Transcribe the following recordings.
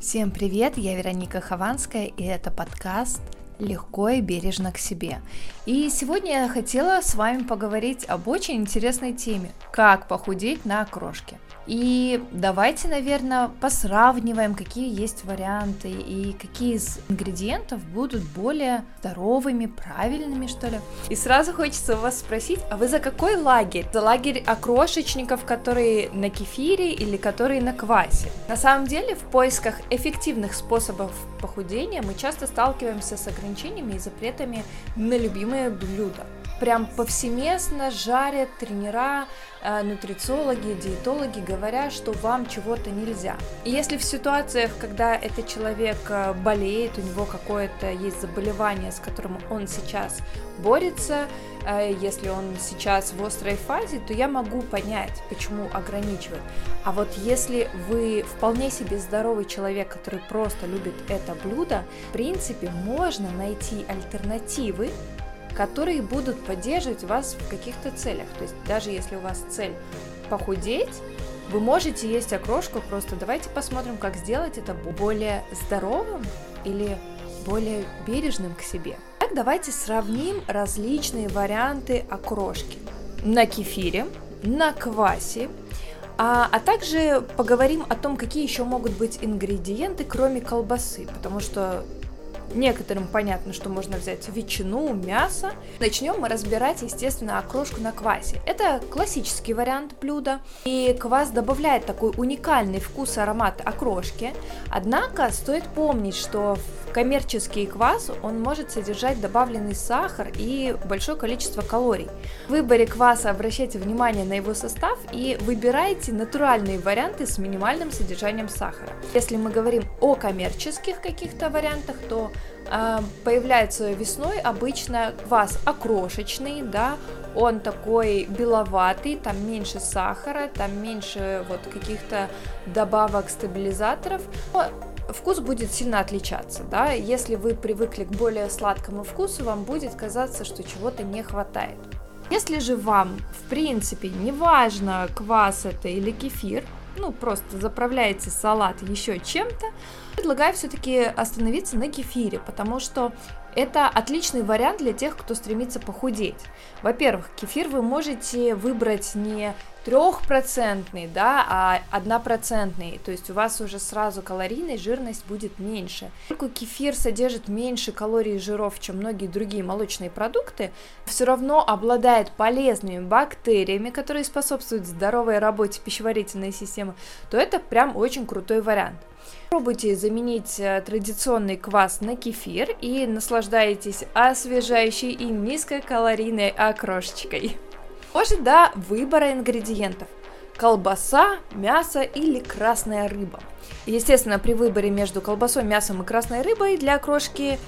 Всем привет, я Вероника Хованская, и это подкаст «Легко и бережно к себе». И сегодня я хотела с вами поговорить об очень интересной теме – как похудеть на окрошке – и давайте, наверное, посравниваем, какие есть варианты и какие из ингредиентов будут более здоровыми, правильными, что ли. И сразу хочется вас спросить, а вы за какой лагерь? За лагерь окрошечников, которые на кефире или которые на квасе? На самом деле, в поисках эффективных способов похудения мы часто сталкиваемся с ограничениями и запретами на любимые блюда прям повсеместно жарят тренера, э, нутрициологи, диетологи, говоря, что вам чего-то нельзя. И если в ситуациях, когда этот человек э, болеет, у него какое-то есть заболевание, с которым он сейчас борется, э, если он сейчас в острой фазе, то я могу понять, почему ограничивать. А вот если вы вполне себе здоровый человек, который просто любит это блюдо, в принципе, можно найти альтернативы, которые будут поддерживать вас в каких-то целях. То есть даже если у вас цель похудеть, вы можете есть окрошку, просто давайте посмотрим, как сделать это более здоровым или более бережным к себе. Так давайте сравним различные варианты окрошки. На кефире, на квасе, а, а также поговорим о том, какие еще могут быть ингредиенты, кроме колбасы, потому что Некоторым понятно, что можно взять ветчину, мясо. Начнем мы разбирать, естественно, окрошку на квасе. Это классический вариант блюда, и квас добавляет такой уникальный вкус и аромат окрошки. Однако стоит помнить, что в коммерческий квас он может содержать добавленный сахар и большое количество калорий. В выборе кваса обращайте внимание на его состав и выбирайте натуральные варианты с минимальным содержанием сахара. Если мы говорим о коммерческих каких-то вариантах, то появляется весной обычно квас окрошечный, да, он такой беловатый, там меньше сахара, там меньше вот каких-то добавок стабилизаторов. Но вкус будет сильно отличаться, да, если вы привыкли к более сладкому вкусу, вам будет казаться, что чего-то не хватает. Если же вам, в принципе, не важно, квас это или кефир, ну, просто заправляете салат еще чем-то, предлагаю все-таки остановиться на кефире, потому что это отличный вариант для тех, кто стремится похудеть. Во-первых, кефир вы можете выбрать не трехпроцентный, да, а однопроцентный, то есть у вас уже сразу калорийная жирность будет меньше. Поскольку кефир содержит меньше калорий и жиров, чем многие другие молочные продукты, все равно обладает полезными бактериями, которые способствуют здоровой работе пищеварительной системы, то это прям очень крутой вариант. Пробуйте заменить э, традиционный квас на кефир и наслаждайтесь освежающей и низкокалорийной окрошечкой. Позже до выбора ингредиентов. Колбаса, мясо или красная рыба. Естественно, при выборе между колбасой, мясом и красной рыбой для окрошки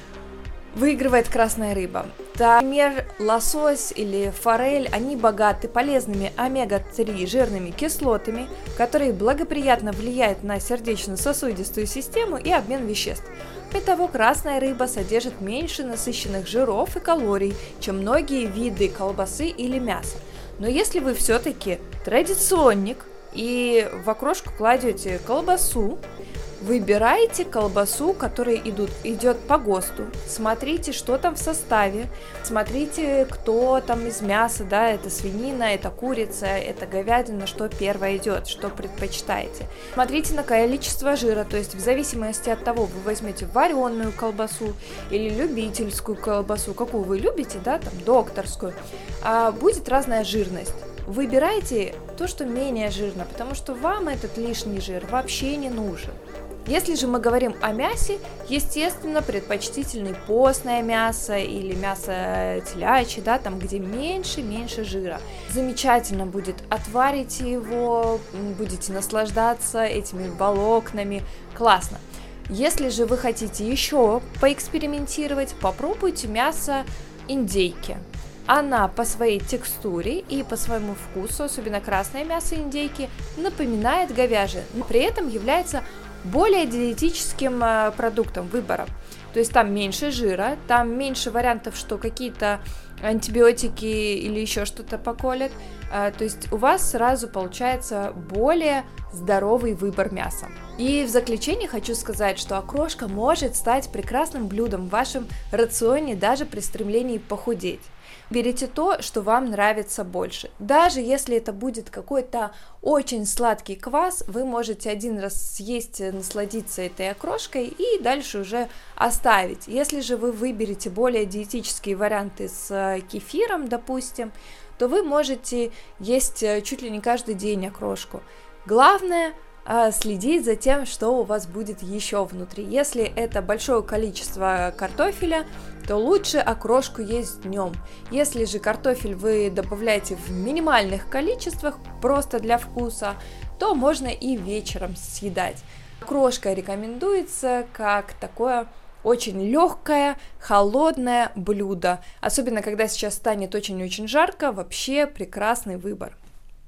выигрывает красная рыба. Например, лосось или форель, они богаты полезными омега-3 жирными кислотами, которые благоприятно влияют на сердечно-сосудистую систему и обмен веществ. Кроме того, красная рыба содержит меньше насыщенных жиров и калорий, чем многие виды колбасы или мяса. Но если вы все-таки традиционник и в окрошку кладете колбасу, Выбирайте колбасу, которая идут, идет по ГОСТу. Смотрите, что там в составе. Смотрите, кто там из мяса, да, это свинина, это курица, это говядина, что первое идет, что предпочитаете. Смотрите на количество жира, то есть в зависимости от того, вы возьмете вареную колбасу или любительскую колбасу, какую вы любите, да, там докторскую, а, будет разная жирность выбирайте то, что менее жирно, потому что вам этот лишний жир вообще не нужен. Если же мы говорим о мясе, естественно, предпочтительный постное мясо или мясо телячье, да, там, где меньше-меньше жира. Замечательно будет, отварите его, будете наслаждаться этими волокнами, классно. Если же вы хотите еще поэкспериментировать, попробуйте мясо индейки. Она по своей текстуре и по своему вкусу, особенно красное мясо индейки, напоминает говяжье, но при этом является более диетическим э, продуктом выбора. То есть там меньше жира, там меньше вариантов, что какие-то антибиотики или еще что-то поколят. А, то есть у вас сразу получается более здоровый выбор мяса. И в заключение хочу сказать, что окрошка может стать прекрасным блюдом в вашем рационе даже при стремлении похудеть. Берите то, что вам нравится больше. Даже если это будет какой-то очень сладкий квас, вы можете один раз съесть, насладиться этой окрошкой и дальше уже оставить. Если же вы выберете более диетические варианты с э, кефиром, допустим, то вы можете есть э, чуть ли не каждый день окрошку. Главное следить за тем, что у вас будет еще внутри. Если это большое количество картофеля, то лучше окрошку есть днем. Если же картофель вы добавляете в минимальных количествах, просто для вкуса, то можно и вечером съедать. Крошка рекомендуется как такое очень легкое, холодное блюдо. Особенно, когда сейчас станет очень-очень жарко, вообще прекрасный выбор.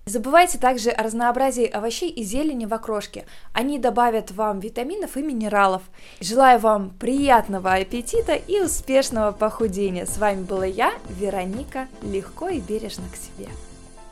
Забывайте также о разнообразии овощей и зелени в окрошке. Они добавят вам витаминов и минералов. Желаю вам приятного аппетита и успешного похудения. С вами была я, Вероника. Легко и бережно к себе.